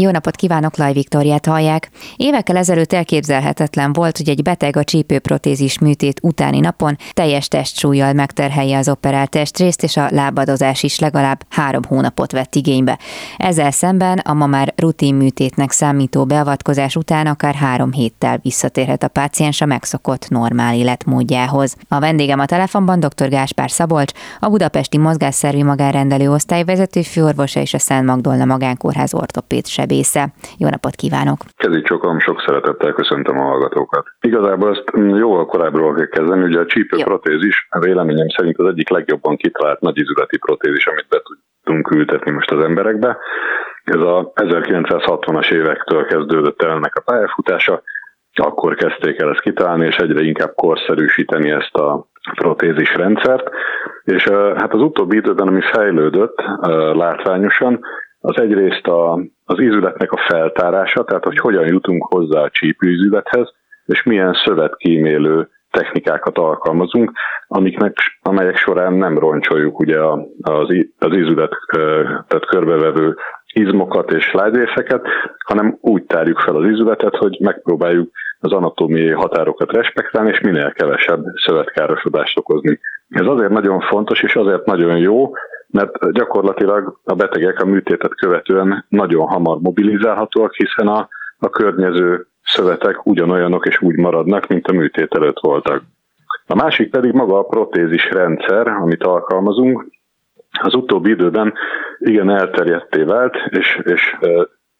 Jó napot kívánok, Laj Viktoriát hallják. Évekkel ezelőtt elképzelhetetlen volt, hogy egy beteg a csípőprotézis műtét utáni napon teljes testsúlyjal megterhelje az operált testrészt, és a lábadozás is legalább három hónapot vett igénybe. Ezzel szemben a ma már rutin műtétnek számító beavatkozás után akár három héttel visszatérhet a páciens a megszokott normál életmódjához. A vendégem a telefonban dr. Gáspár Szabolcs, a Budapesti Mozgásszervi Magánrendelő Osztályvezető főorvosa és a Szent Magdolna Magánkórház ortopéd sebésze. Jó napot kívánok! Kezi csokom, sok szeretettel köszöntöm a hallgatókat. Igazából ezt jóval korábbról kell kezdeni, ugye a csípőprotézis véleményem szerint az egyik legjobban kitalált nagyizületi protézis, amit be tudunk ültetni most az emberekbe. Ez a 1960-as évektől kezdődött el ennek a pályafutása, akkor kezdték el ezt kitalálni, és egyre inkább korszerűsíteni ezt a protézis rendszert, és hát az utóbbi időben, ami fejlődött látványosan, az egyrészt a, az ízületnek a feltárása, tehát hogy hogyan jutunk hozzá a csípőízülethez, és milyen szövetkímélő technikákat alkalmazunk, amiknek, amelyek során nem roncsoljuk ugye az, az ízület, tehát körbevevő izmokat és lágyrészeket, hanem úgy tárjuk fel az ízületet, hogy megpróbáljuk az anatómiai határokat respektálni, és minél kevesebb szövetkárosodást okozni. Ez azért nagyon fontos, és azért nagyon jó, mert gyakorlatilag a betegek a műtétet követően nagyon hamar mobilizálhatóak, hiszen a, a környező szövetek ugyanolyanok és úgy maradnak, mint a műtét előtt voltak. A másik pedig maga a protézis rendszer, amit alkalmazunk, az utóbbi időben igen elterjedté vált, és, és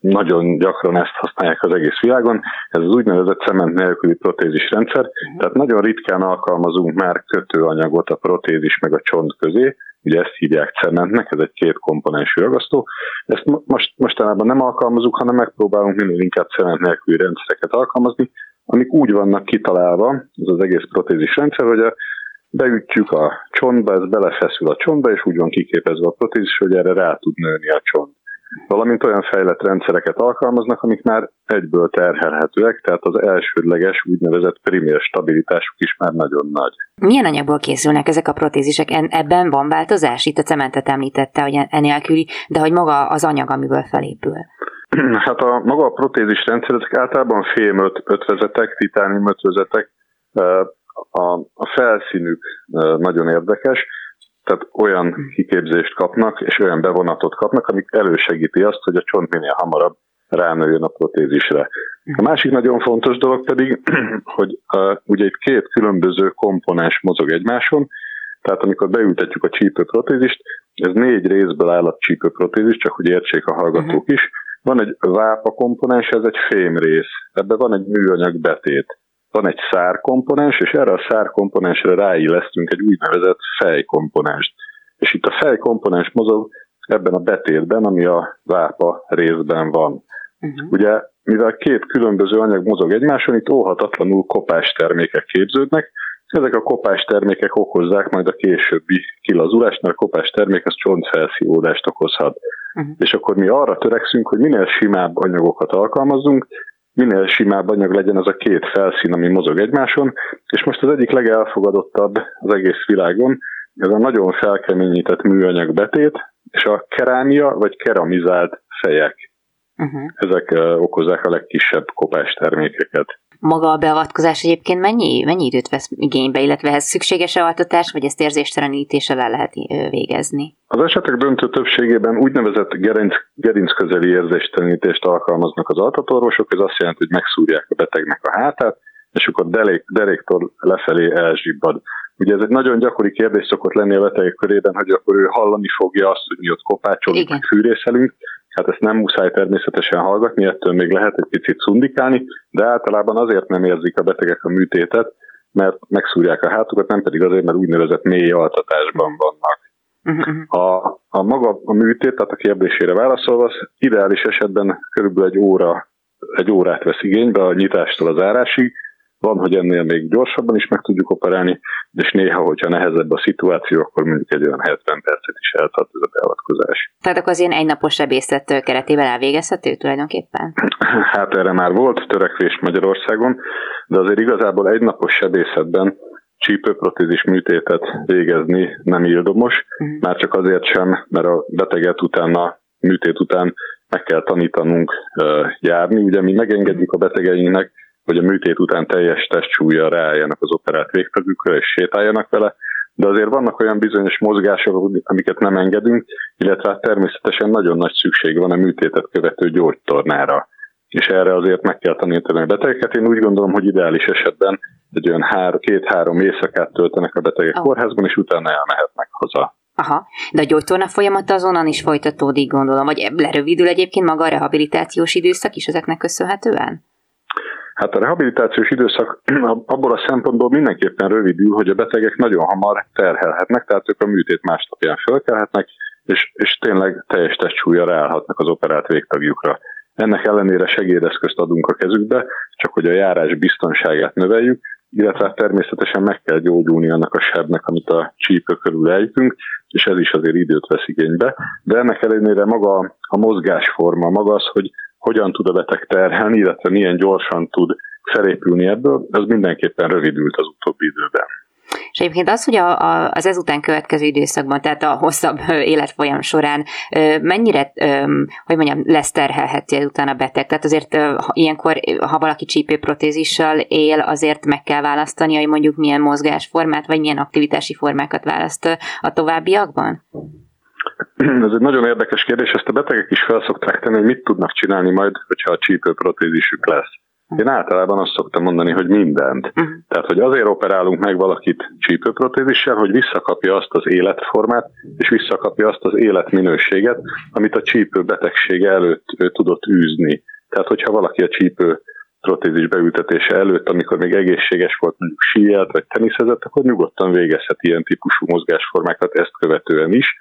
nagyon gyakran ezt használják az egész világon. Ez az úgynevezett cement nélküli protézis rendszer, tehát nagyon ritkán alkalmazunk már kötőanyagot a protézis meg a csont közé, ugye ezt hívják cementnek, ez egy két komponensű ragasztó. Ezt most, mostanában nem alkalmazunk, hanem megpróbálunk minél inkább cement nélküli rendszereket alkalmazni, amik úgy vannak kitalálva, ez az egész protézis rendszer, hogy a, beütjük a csontba, ez belefeszül a csontba, és úgy van kiképezve a protézis, hogy erre rá tud nőni a csont valamint olyan fejlett rendszereket alkalmaznak, amik már egyből terhelhetőek, tehát az elsődleges úgynevezett primér stabilitásuk is már nagyon nagy. Milyen anyagból készülnek ezek a protézisek? Ebben van változás? Itt a cementet említette, hogy enélküli, de hogy maga az anyag, amiből felépül? Hát a maga a protézis rendszer, ezek általában fém ötvezetek, titánium ötvezetek, a, a felszínük nagyon érdekes, tehát olyan kiképzést kapnak, és olyan bevonatot kapnak, amik elősegíti azt, hogy a csont minél hamarabb ránőjön a protézisre. A másik nagyon fontos dolog pedig, hogy uh, ugye itt két különböző komponens mozog egymáson, tehát amikor beültetjük a csípőprotézist, ez négy részből áll a csípőprotézis, csak hogy értsék a hallgatók uh-huh. is. Van egy vápa komponens, ez egy fém rész. Ebben van egy műanyag betét van egy szárkomponens, és erre a szárkomponensre ráillesztünk egy úgynevezett fejkomponenst. És itt a fejkomponens mozog ebben a betétben, ami a vápa részben van. Uh-huh. Ugye, mivel két különböző anyag mozog egymáson, itt óhatatlanul kopás termékek képződnek, ezek a kopás termékek okozzák majd a későbbi kilazulást, mert a kopás termék az csontfelszívódást okozhat. Uh-huh. És akkor mi arra törekszünk, hogy minél simább anyagokat alkalmazzunk, minél simább anyag legyen az a két felszín, ami mozog egymáson, és most az egyik legelfogadottabb az egész világon, ez a nagyon felkeményített műanyag betét, és a kerámia vagy keramizált fejek. Uh-huh. Ezek okozzák a legkisebb kopás termékeket maga a beavatkozás egyébként mennyi, mennyi időt vesz igénybe, illetve ez szükséges altatás, vagy ezt érzéstelenítéssel el lehet végezni? Az esetek döntő többségében úgynevezett gerinc, gerinc közeli érzéstelenítést alkalmaznak az altatorvosok, ez azt jelenti, hogy megszúrják a betegnek a hátát, és akkor derék, deréktől lefelé elzsibbad. Ugye ez egy nagyon gyakori kérdés szokott lenni a betegek körében, hogy akkor ő hallani fogja azt, hogy mi ott kopácsolunk, fűrészelünk, Hát ezt nem muszáj természetesen hallgatni, ettől még lehet egy picit szundikálni, de általában azért nem érzik a betegek a műtétet, mert megszúrják a hátukat, nem pedig azért, mert úgynevezett mély altatásban vannak. Uh-huh. A, a maga a műtét, tehát a kérdésére válaszolva, az ideális esetben körülbelül egy óra, egy órát vesz igénybe a nyitástól az árásig, van, hogy ennél még gyorsabban is meg tudjuk operálni, és néha, hogyha nehezebb a szituáció, akkor mondjuk egy olyan 70 percet is eltart ez a beavatkozás. Tehát akkor az ilyen egynapos sebészet keretében elvégezhető tulajdonképpen? Hát erre már volt törekvés Magyarországon, de azért igazából egynapos sebészetben csípőprotézis műtétet végezni nem ildomos, uh-huh. már csak azért sem, mert a beteget utána, műtét után meg kell tanítanunk járni. Ugye mi megengedjük a betegeinknek, hogy a műtét után teljes testsúlya ráálljanak az operált végtagükre és sétáljanak vele, de azért vannak olyan bizonyos mozgások, amiket nem engedünk, illetve hát természetesen nagyon nagy szükség van a műtétet követő gyógytornára. És erre azért meg kell tanítani a betegeket. Én úgy gondolom, hogy ideális esetben egy olyan hár, két-három éjszakát töltenek a betegek oh. kórházban, és utána elmehetnek haza. Aha, de a gyógytorna folyamata azonnan is folytatódik, gondolom, vagy lerövidül egyébként maga a rehabilitációs időszak is ezeknek köszönhetően? Hát a rehabilitációs időszak abból a szempontból mindenképpen rövidül, hogy a betegek nagyon hamar terhelhetnek, tehát ők a műtét másnapján fölkelhetnek, és, és tényleg teljes testsúlya ráállhatnak az operált végtagjukra. Ennek ellenére segédeszközt adunk a kezükbe, csak hogy a járás biztonságát növeljük, illetve hát természetesen meg kell gyógyulni annak a sebnek, amit a csípő körül ejtünk, és ez is azért időt vesz igénybe. De ennek ellenére maga a mozgásforma, maga az, hogy hogyan tud a beteg terhelni, illetve milyen gyorsan tud felépülni ebből, az mindenképpen rövidült az utóbbi időben. És egyébként az, hogy a, a, az ezután következő időszakban, tehát a hosszabb életfolyam során mennyire, hogy mondjam, lesz terhelheti ezután a beteg. Tehát azért ilyenkor, ha valaki csípőprotézissal él, azért meg kell választani, hogy mondjuk milyen mozgásformát, vagy milyen aktivitási formákat választ a továbbiakban? Ez egy nagyon érdekes kérdés, ezt a betegek is felszokták tenni, hogy mit tudnak csinálni majd, hogyha a csípőprotézisük lesz. Én általában azt szoktam mondani, hogy mindent. Uh-huh. Tehát, hogy azért operálunk meg valakit csípőprotézissel, hogy visszakapja azt az életformát, és visszakapja azt az életminőséget, amit a csípő betegsége előtt ő tudott űzni. Tehát, hogyha valaki a csípő protézis beültetése előtt, amikor még egészséges volt, mondjuk síjelt vagy teniszezett, akkor nyugodtan végezhet ilyen típusú mozgásformákat ezt követően is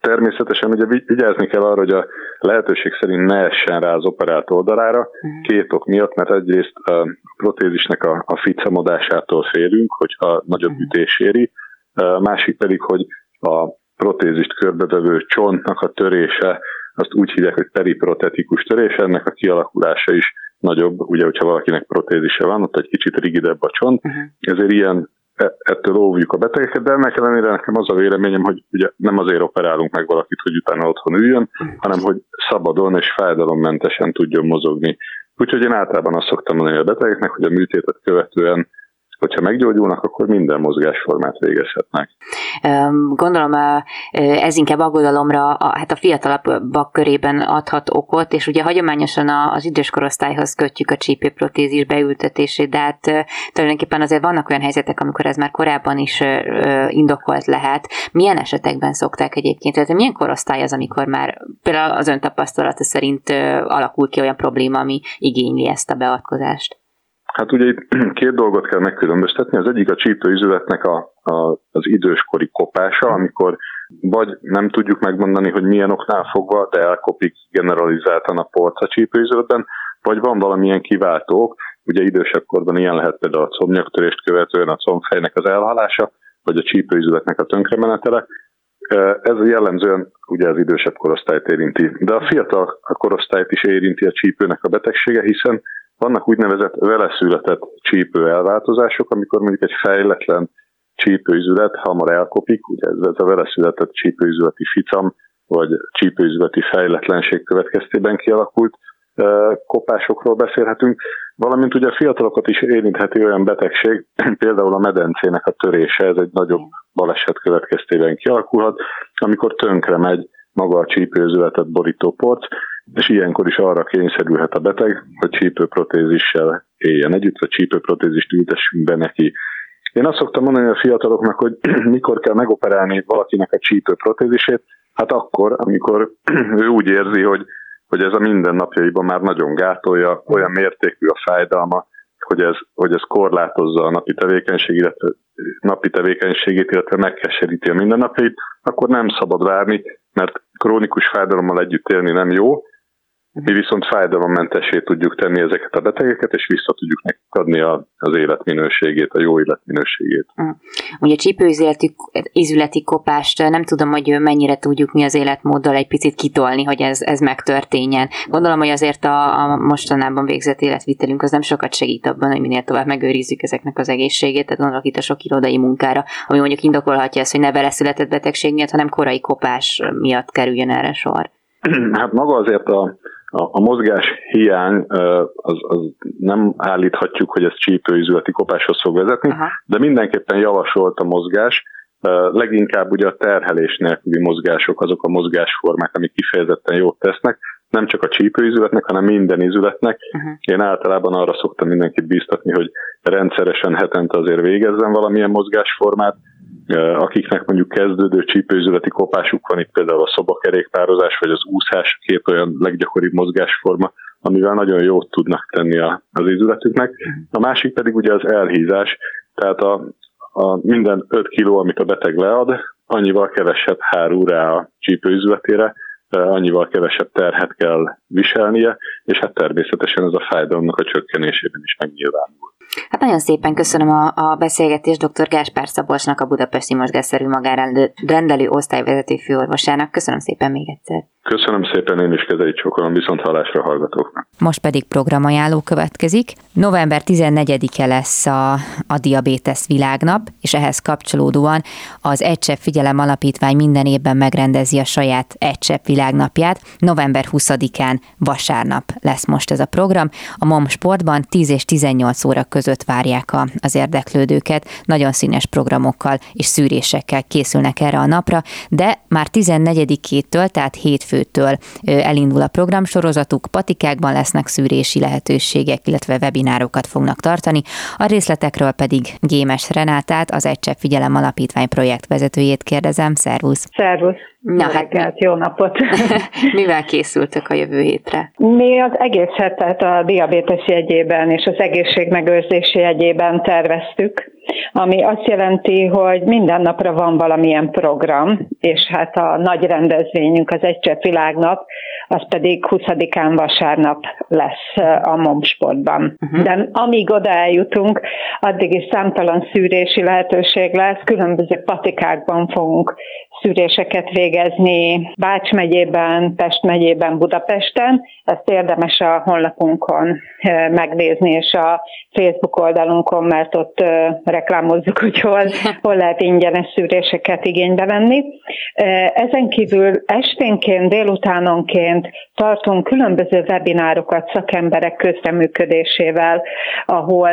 Természetesen ugye vigyázni kell arra, hogy a lehetőség szerint ne essen rá az operált oldalára, mhm. két ok miatt, mert egyrészt a protézisnek a, a ficamodásától félünk, hogyha nagyobb mhm. ütés éri, másik pedig, hogy a protézist körbevevő csontnak a törése, azt úgy hívják, hogy periprotetikus törés, ennek a kialakulása is nagyobb, ugye, hogyha valakinek protézise van, ott egy kicsit rigidebb a csont, uh-huh. ezért ilyen ettől óvjuk a betegeket, de ennek ellenére nekem az a véleményem, hogy ugye nem azért operálunk meg valakit, hogy utána otthon üljön, hanem hogy szabadon és fájdalommentesen tudjon mozogni. Úgyhogy én általában azt szoktam mondani a betegeknek, hogy a műtétet követően hogyha meggyógyulnak, akkor minden mozgásformát végezhetnek. Gondolom ez inkább aggodalomra hát a fiatalabbak körében adhat okot, és ugye hagyományosan az idős korosztályhoz kötjük a csípőprotézis beültetését, de hát tulajdonképpen azért vannak olyan helyzetek, amikor ez már korábban is indokolt lehet. Milyen esetekben szokták egyébként, tehát milyen korosztály az, amikor már például az ön tapasztalata szerint alakul ki olyan probléma, ami igényli ezt a beavatkozást? Hát ugye itt két dolgot kell megkülönböztetni. Az egyik a csípőizületnek a, a, az időskori kopása, amikor vagy nem tudjuk megmondani, hogy milyen oknál fogva, de elkopik generalizáltan a porc a csípőizületben, vagy van valamilyen kiváltók, ugye idősebb korban ilyen lehet például a combnyaktörést követően a combfejnek az elhalása, vagy a csípőizületnek a tönkremenetele. Ez jellemzően ugye az idősebb korosztályt érinti, de a fiatal korosztályt is érinti a csípőnek a betegsége, hiszen vannak úgynevezett vele született csípő elváltozások, amikor mondjuk egy fejletlen csípőizület hamar elkopik, ugye ez a vele született csípőizületi ficam, vagy csípőizületi fejletlenség következtében kialakult kopásokról beszélhetünk, valamint ugye a fiatalokat is érintheti olyan betegség, például a medencének a törése, ez egy nagyobb baleset következtében kialakulhat, amikor tönkre megy maga a csípőzületet borító porc, és ilyenkor is arra kényszerülhet a beteg, hogy csípőprotézissel éljen együtt, vagy csípőprotézist ültessünk be neki. Én azt szoktam mondani a fiataloknak, hogy mikor kell megoperálni valakinek a csípőprotézisét, hát akkor, amikor ő úgy érzi, hogy, hogy ez a mindennapjaiban már nagyon gátolja, olyan mértékű a fájdalma, hogy ez, hogy ez korlátozza a napi tevékenység, illetve, napi tevékenységét, illetve megkeseríti a mindennapjait, akkor nem szabad várni, mert krónikus fájdalommal együtt élni nem jó, Mi viszont fájdalommentessé tudjuk tenni ezeket a betegeket, és vissza tudjuk nekik adni a, az életminőségét, a jó életminőségét. Mm. Ugye csípőizületi izületi kopást nem tudom, hogy mennyire tudjuk mi az életmóddal egy picit kitolni, hogy ez, ez megtörténjen. Gondolom, hogy azért a, a mostanában végzett életvitelünk az nem sokat segít abban, hogy minél tovább megőrizzük ezeknek az egészségét, tehát gondolok itt a sok irodai munkára, ami mondjuk indokolhatja ezt, hogy ne beleszületett betegség miatt, hanem korai kopás miatt kerüljön erre sor. Hát maga azért a, a, a mozgás hiány, az, az nem állíthatjuk, hogy ez csípőizületi kopáshoz fog vezetni, Aha. de mindenképpen javasolt a mozgás, leginkább ugye a terhelés nélküli mozgások, azok a mozgásformák, amik kifejezetten jót tesznek, nem csak a csípőizületnek, hanem minden izületnek. Uh-huh. Én általában arra szoktam mindenkit bíztatni, hogy rendszeresen hetente azért végezzen valamilyen mozgásformát, akiknek mondjuk kezdődő csípőizületi kopásuk van, itt például a szobakerékpározás vagy az úszás, két olyan leggyakoribb mozgásforma, amivel nagyon jót tudnak tenni az izületüknek. A másik pedig ugye az elhízás, tehát a, a minden 5 kiló, amit a beteg lead, annyival kevesebb hár rá a csípőizületére, annyival kevesebb terhet kell viselnie, és hát természetesen ez a fájdalomnak a csökkenésében is megnyilvánul. Hát nagyon szépen köszönöm a, a beszélgetést dr. Gáspár Szabolcsnak, a Budapesti Mozgásszerű Magárendelő Osztályvezető Főorvosának. Köszönöm szépen még egyszer. Köszönöm szépen, én is kezeit csokolom, viszont hallásra hallgatóknak. Most pedig programajánló következik. November 14-e lesz a, a Diabétesz világnap, és ehhez kapcsolódóan az Egysebb Figyelem Alapítvány minden évben megrendezi a saját Egysebb világnapját. November 20-án vasárnap lesz most ez a program. A MOM Sportban 10 és 18 óra között várják a, az érdeklődőket. Nagyon színes programokkal és szűrésekkel készülnek erre a napra, de már 14-től, tehát hétfő hétfőtől elindul a programsorozatuk, patikákban lesznek szűrési lehetőségek, illetve webinárokat fognak tartani. A részletekről pedig Gémes Renátát, az Egysebb Figyelem Alapítvány projektvezetőjét kérdezem. Szervusz! Szervusz! Na jó hát reggelt, jó napot! Mivel készültök a jövő hétre? Mi az egész hetet a diabétes jegyében és az egészségmegőrzési jegyében terveztük, ami azt jelenti, hogy minden napra van valamilyen program, és hát a nagy rendezvényünk az Egycsepp Világnap, az pedig 20-án vasárnap lesz a Momsportban. Uh-huh. De amíg oda eljutunk, addig is számtalan szűrési lehetőség lesz, különböző patikákban fogunk szűréseket végezni Bács megyében, Pest megyében, Budapesten. Ezt érdemes a honlapunkon megnézni, és a Facebook oldalunkon, mert ott reklámozzuk, hogy hol, hol lehet ingyenes szűréseket igénybe venni. Ezen kívül esténként, délutánonként tartunk különböző webinárokat szakemberek közreműködésével, ahol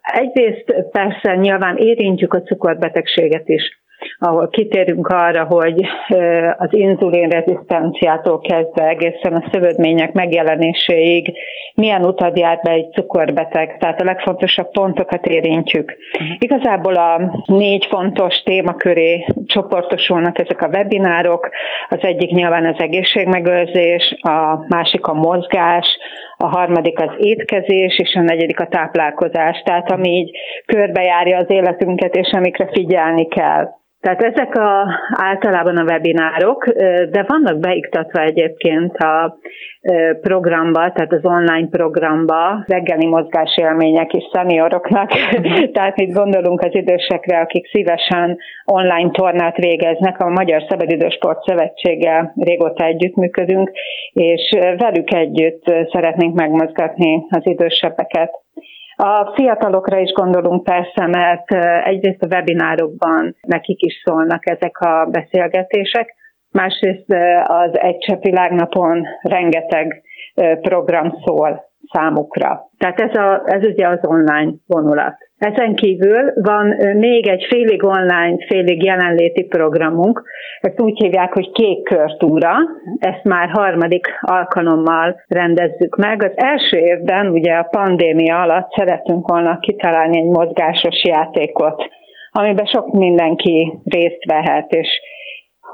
egyrészt persze nyilván érintjük a cukorbetegséget is, ahol kitérünk arra, hogy az inzulinrezisztenciától kezdve egészen a szövődmények megjelenéséig milyen utat jár be egy cukorbeteg, tehát a legfontosabb pontokat érintjük. Uh-huh. Igazából a négy fontos témaköré csoportosulnak ezek a webinárok, az egyik nyilván az egészségmegőrzés, a másik a mozgás, a harmadik az étkezés, és a negyedik a táplálkozás, tehát ami így körbejárja az életünket, és amikre figyelni kell. Tehát ezek a, általában a webinárok, de vannak beiktatva egyébként a programba, tehát az online programba reggeli mozgásélmények is szenioroknak. tehát itt gondolunk az idősekre, akik szívesen online tornát végeznek. A Magyar Szabadidősport Szövetséggel régóta együttműködünk, és velük együtt szeretnénk megmozgatni az idősebbeket. A fiatalokra is gondolunk persze, mert egyrészt a webinárokban nekik is szólnak ezek a beszélgetések, másrészt az Egy világnapon rengeteg program szól számukra. Tehát ez, a, ez ugye az online vonulat. Ezen kívül van még egy félig online, félig jelenléti programunk, ezt úgy hívják, hogy Kék Körtúra, ezt már harmadik alkalommal rendezzük meg. Az első évben, ugye a pandémia alatt szeretünk volna kitalálni egy mozgásos játékot, amiben sok mindenki részt vehet, és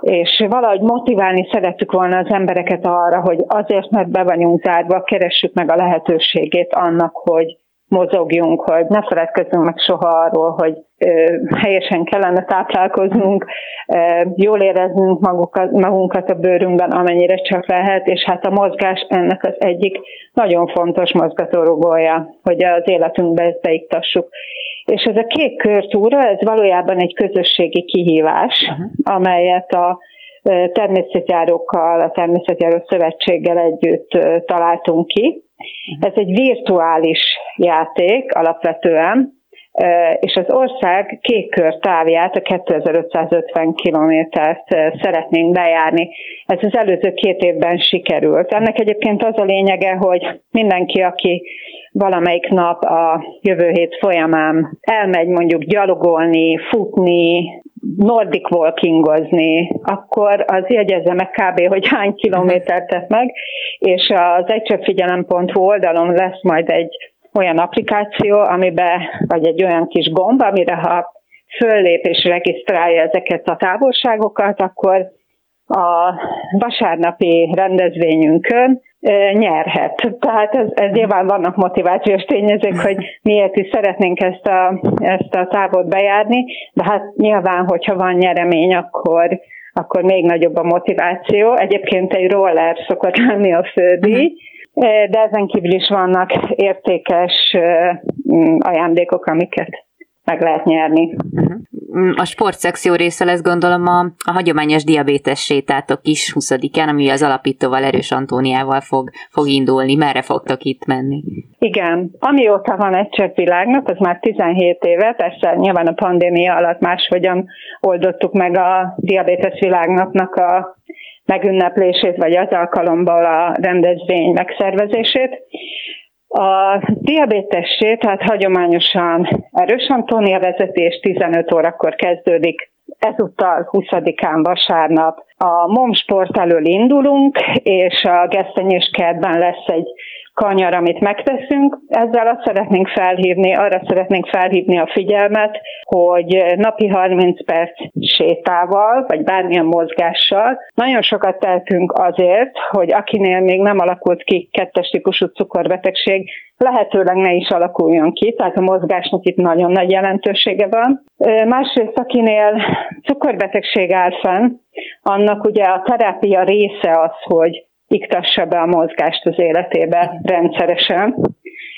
és valahogy motiválni szerettük volna az embereket arra, hogy azért, mert be vagyunk zárva, keressük meg a lehetőségét annak, hogy mozogjunk, hogy ne feledkezzünk meg soha arról, hogy helyesen kellene táplálkoznunk, jól éreznünk magukat, magunkat a bőrünkben, amennyire csak lehet, és hát a mozgás ennek az egyik nagyon fontos mozgatórugója, hogy az életünkbe ezt beiktassuk. És ez a kék körtúra, ez valójában egy közösségi kihívás, uh-huh. amelyet a természetjárókkal, a Természetjáró Szövetséggel együtt találtunk ki. Ez egy virtuális játék alapvetően, és az ország kékkör távját, a 2550 kilométert szeretnénk bejárni. Ez az előző két évben sikerült. Ennek egyébként az a lényege, hogy mindenki, aki valamelyik nap a jövő hét folyamán elmegy mondjuk gyalogolni, futni, nordic walkingozni, akkor az jegyezze meg kb. hogy hány kilométert tett meg, és az egycsöpfigyelem.hu oldalon lesz majd egy olyan applikáció, amiben, vagy egy olyan kis gomb, amire ha föllép és regisztrálja ezeket a távolságokat, akkor a vasárnapi rendezvényünkön nyerhet. Tehát ez, ez nyilván vannak motivációs tényezők, hogy miért is szeretnénk ezt a, ezt a távot bejárni, de hát nyilván, hogyha van nyeremény, akkor, akkor még nagyobb a motiváció. Egyébként egy roller szokott lenni a fődíj, de ezen kívül is vannak értékes ajándékok, amiket meg lehet nyerni. Uh-huh. A sportszekció része lesz gondolom a, a hagyományos diabétes sétátok is 20-án, ami az alapítóval Erős Antóniával fog, fog indulni. Merre fogtok itt menni? Igen. Amióta van egy csepp világnak, az már 17 éve, persze nyilván a pandémia alatt máshogyan oldottuk meg a diabétes világnapnak a megünneplését, vagy az alkalomból a rendezvény megszervezését. A diabétessé, tehát hagyományosan erős Antónia vezetés 15 órakor kezdődik, ezúttal 20-án vasárnap. A MOM sport elől indulunk, és a Gesztenyés kertben lesz egy kanyar, amit megteszünk. Ezzel azt szeretnénk felhívni, arra szeretnénk felhívni a figyelmet, hogy napi 30 perc sétával, vagy bármilyen mozgással nagyon sokat tehetünk azért, hogy akinél még nem alakult ki kettes típusú cukorbetegség, lehetőleg ne is alakuljon ki, tehát a mozgásnak itt nagyon nagy jelentősége van. Másrészt, akinél cukorbetegség áll fenn, annak ugye a terápia része az, hogy iktassa be a mozgást az életébe rendszeresen,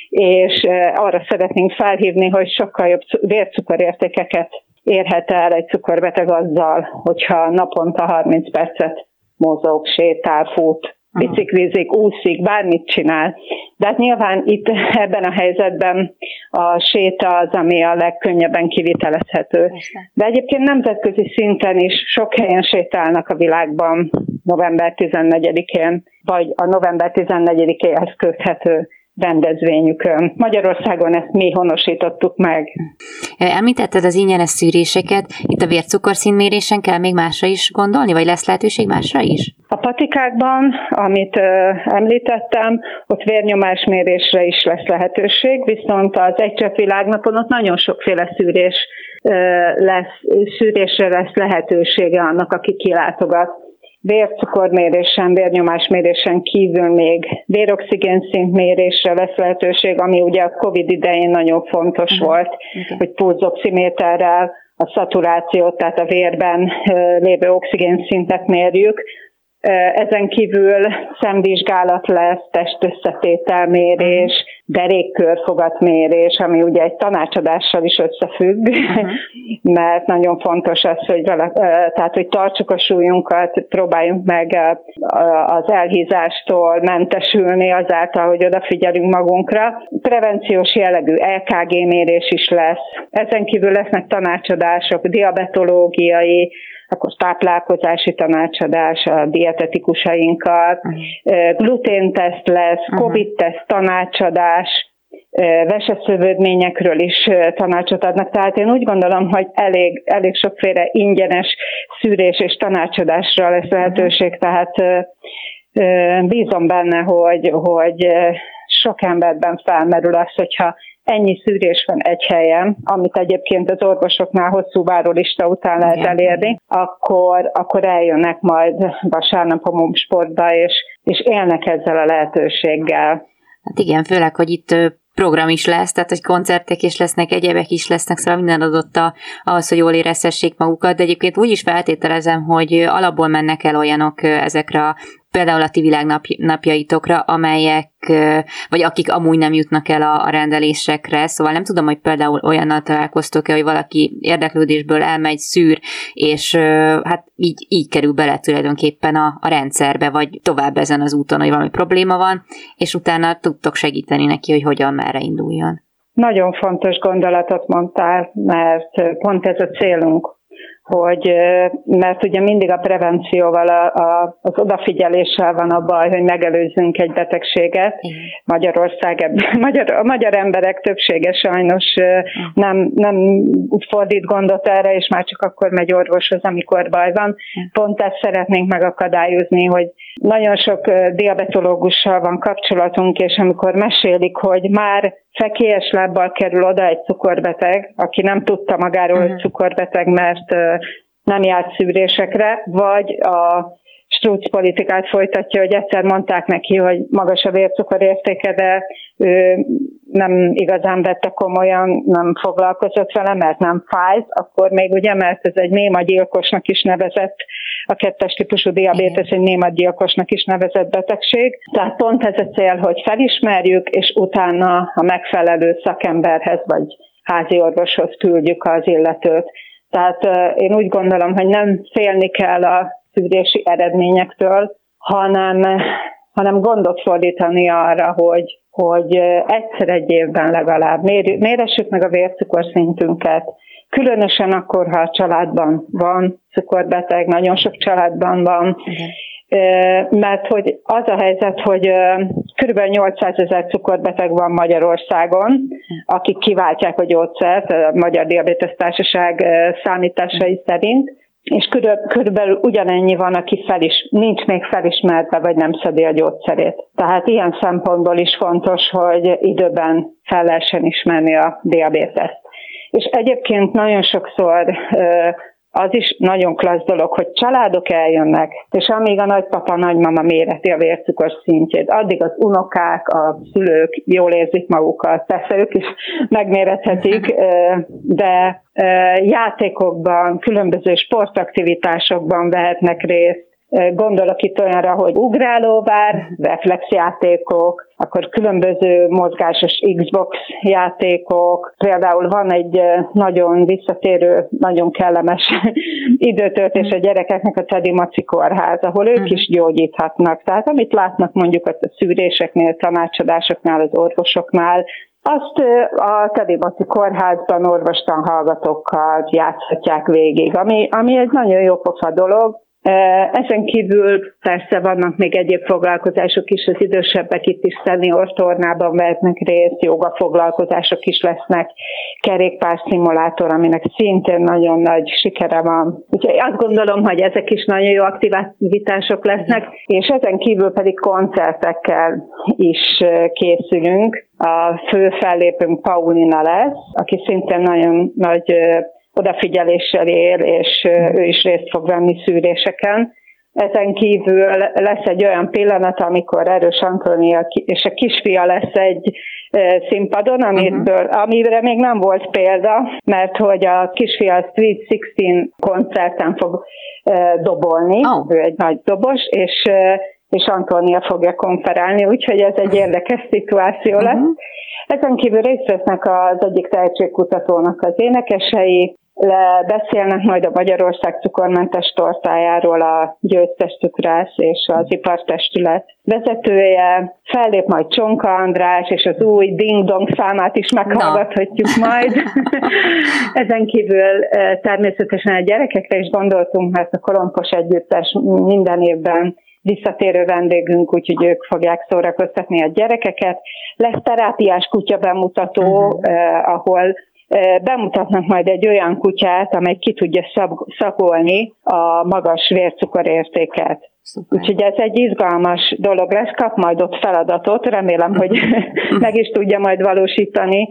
és arra szeretnénk felhívni, hogy sokkal jobb vércukorértékeket érhet el egy cukorbeteg azzal, hogyha naponta 30 percet mozog, sétál, fut, biciklizik, úszik, bármit csinál. De hát nyilván itt ebben a helyzetben a séta az, ami a legkönnyebben kivitelezhető. De egyébként nemzetközi szinten is sok helyen sétálnak a világban november 14-én, vagy a november 14-éhez köthető rendezvényükön. Magyarországon ezt mi honosítottuk meg. Említetted az ingyenes szűréseket, itt a vércukorszínmérésen kell még másra is gondolni, vagy lesz lehetőség másra is? A patikákban, amit ö, említettem, ott vérnyomásmérésre is lesz lehetőség, viszont az egy világnapon ott nagyon sokféle szűrés lesz, szűrésre lesz lehetősége annak, aki kilátogat vércukormérésen, vérnyomásmérésen kívül még véroxigén szintmérésre lesz lehetőség, ami ugye a COVID idején nagyon fontos uh-huh. volt, uh-huh. hogy pulzoximéterrel a szaturációt, tehát a vérben lévő oxigénszintet mérjük, ezen kívül szemvizsgálat lesz, testösszetételmérés, derékkörfogatmérés, ami ugye egy tanácsadással is összefügg, uh-huh. mert nagyon fontos az, hogy, vele, tehát, hogy tartsuk a súlyunkat, próbáljunk meg az elhízástól mentesülni azáltal, hogy odafigyelünk magunkra. Prevenciós jellegű LKG mérés is lesz. Ezen kívül lesznek tanácsadások, diabetológiai, akkor táplálkozási tanácsadás a dietetikusainkat, uh-huh. gluténteszt lesz, uh-huh. covid-teszt tanácsadás, veseszövődményekről is tanácsot adnak. Tehát én úgy gondolom, hogy elég, elég sokféle ingyenes szűrés és tanácsadásra lesz lehetőség, tehát bízom benne, hogy, hogy sok emberben felmerül az, hogyha ennyi szűrés van egy helyen, amit egyébként az orvosoknál hosszú várólista után lehet Igen. elérni, akkor, akkor eljönnek majd vasárnap a sportba, és, és élnek ezzel a lehetőséggel. Hát igen, főleg, hogy itt program is lesz, tehát hogy koncertek is lesznek, egyebek is lesznek, szóval minden adott a, ahhoz, hogy jól érezhessék magukat, de egyébként úgy is feltételezem, hogy alapból mennek el olyanok ezekre a például a ti világnapjaitokra, amelyek, vagy akik amúgy nem jutnak el a, a rendelésekre, szóval nem tudom, hogy például olyannal találkoztok-e, hogy valaki érdeklődésből elmegy, szűr, és hát így, így kerül bele tulajdonképpen a, a rendszerbe, vagy tovább ezen az úton, hogy valami probléma van, és utána tudtok segíteni neki, hogy hogyan, merre induljon. Nagyon fontos gondolatot mondtál, mert pont ez a célunk, hogy mert ugye mindig a prevencióval, a, a, az odafigyeléssel van a baj, hogy megelőzzünk egy betegséget. Igen. Magyarország, magyar, a magyar emberek többsége sajnos nem, nem fordít gondot erre, és már csak akkor megy orvoshoz, amikor baj van. Pont ezt szeretnénk megakadályozni, hogy nagyon sok diabetológussal van kapcsolatunk, és amikor mesélik, hogy már fekélyes lábbal kerül oda egy cukorbeteg, aki nem tudta magáról, hogy mhm. cukorbeteg, mert nem járt szűrésekre, vagy a Strúc politikát folytatja, hogy egyszer mondták neki, hogy magas a vércukor értéke, de ő nem igazán vette komolyan, nem foglalkozott vele, mert nem fájt, akkor még ugye, mert ez egy némagyilkosnak is nevezett, a kettes típusú diabétesz egy némagyilkosnak is nevezett betegség. Tehát pont ez a cél, hogy felismerjük, és utána a megfelelő szakemberhez vagy házi orvoshoz küldjük az illetőt. Tehát én úgy gondolom, hogy nem félni kell a szűrési eredményektől, hanem, hanem gondot fordítani arra, hogy, hogy egyszer egy évben legalább mér, méressük meg a vércukorszintünket, különösen akkor, ha a családban van cukorbeteg, nagyon sok családban van, mert hogy az a helyzet, hogy kb. 800 ezer cukorbeteg van Magyarországon, akik kiváltják a gyógyszert, a Magyar Diabetes Társaság számításai szerint, és körülbelül ugyanennyi van, aki felis, nincs még felismerve, vagy nem szedi a gyógyszerét. Tehát ilyen szempontból is fontos, hogy időben fel lehessen ismerni a diabéteszt. És egyébként nagyon sokszor az is nagyon klassz dolog, hogy családok eljönnek, és amíg a nagypapa, nagymama méreti a vércukor szintjét, addig az unokák, a szülők jól érzik magukat, persze ők is megmérethetik, de játékokban, különböző sportaktivitásokban vehetnek részt, Gondolok itt olyanra, hogy ugrálóvár, reflexjátékok, akkor különböző mozgásos Xbox játékok. Például van egy nagyon visszatérő, nagyon kellemes időtöltés a gyerekeknek a Tedi Maci kórház, ahol ők is gyógyíthatnak. Tehát amit látnak mondjuk a szűréseknél, tanácsadásoknál, az orvosoknál, azt a Tedi Maci kórházban orvostan hallgatókkal játszhatják végig, ami, ami egy nagyon jó pofa dolog, ezen kívül persze vannak még egyéb foglalkozások is, az idősebbek itt is szenior tornában vehetnek részt, joga foglalkozások is lesznek, kerékpárszimulátor, aminek szintén nagyon nagy sikere van. Úgyhogy azt gondolom, hogy ezek is nagyon jó aktivitások lesznek, és ezen kívül pedig koncertekkel is készülünk. A fő fellépünk Paulina lesz, aki szintén nagyon nagy odafigyeléssel él, és ő is részt fog venni szűréseken. Ezen kívül lesz egy olyan pillanat, amikor Erős Antónia és a kisfia lesz egy színpadon, amiből, uh-huh. amire még nem volt példa, mert hogy a kisfia a Street 16 koncerten fog dobolni, oh. ő egy nagy dobos, és és Antónia fogja konferálni, úgyhogy ez egy érdekes szituáció lesz. Uh-huh. Ezen kívül részt vesznek az egyik tehetségkutatónak az énekesei, le beszélnek majd a Magyarország cukormentes tortájáról a győztes cukrász és az ipartestület vezetője, fellép majd Csonka András, és az új Ding Dong számát is meghallgathatjuk no. majd. Ezen kívül természetesen a gyerekekre is gondoltunk, mert a Kolompos Együttes minden évben visszatérő vendégünk, úgyhogy ők fogják szórakoztatni a gyerekeket. Lesz terápiás kutya bemutató, uh-huh. eh, ahol bemutatnak majd egy olyan kutyát, amely ki tudja szakolni a magas vércukorértéket. Szuper. Úgyhogy ez egy izgalmas dolog lesz, kap majd ott feladatot, remélem, hogy meg is tudja majd valósítani,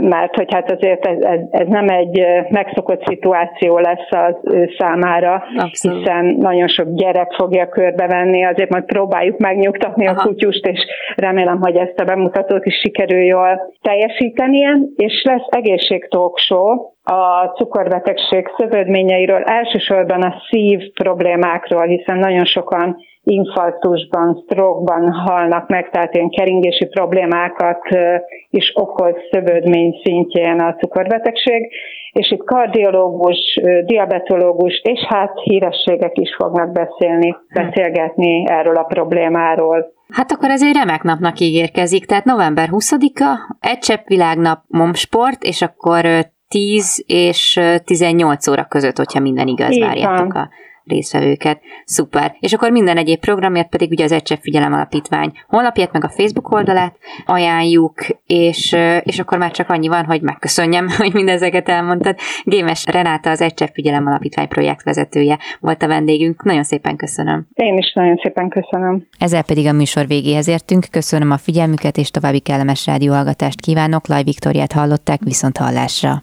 mert hogy hát azért ez, ez, ez nem egy megszokott szituáció lesz az ő számára, Abszolút. hiszen nagyon sok gyerek fogja körbevenni, azért majd próbáljuk megnyugtatni Aha. a kutyust, és remélem, hogy ezt a bemutatót is sikerül jól teljesítenie, és lesz egészségtalk show, a cukorbetegség szövődményeiről, elsősorban a szív problémákról, hiszen nagyon sokan infarktusban, strokeban halnak meg, tehát ilyen keringési problémákat is okoz szövődmény szintjén a cukorbetegség, és itt kardiológus, diabetológus és hát hírességek is fognak beszélni, beszélgetni erről a problémáról. Hát akkor ez egy remek napnak ígérkezik, tehát november 20-a, egy csepp világnap momsport, és akkor 10 és 18 óra között, hogyha minden igaz, várjátok a részvevőket. Szuper. És akkor minden egyéb programért pedig ugye az Egysebb Figyelem Alapítvány honlapját, meg a Facebook oldalát ajánljuk, és, és akkor már csak annyi van, hogy megköszönjem, hogy mindezeket elmondtad. Gémes Renáta az Egysebb Figyelem Alapítvány projektvezetője volt a vendégünk. Nagyon szépen köszönöm. Én is nagyon szépen köszönöm. Ezzel pedig a műsor végéhez értünk. Köszönöm a figyelmüket, és további kellemes rádióhallgatást kívánok. Laj Viktoriát hallották viszont hallásra.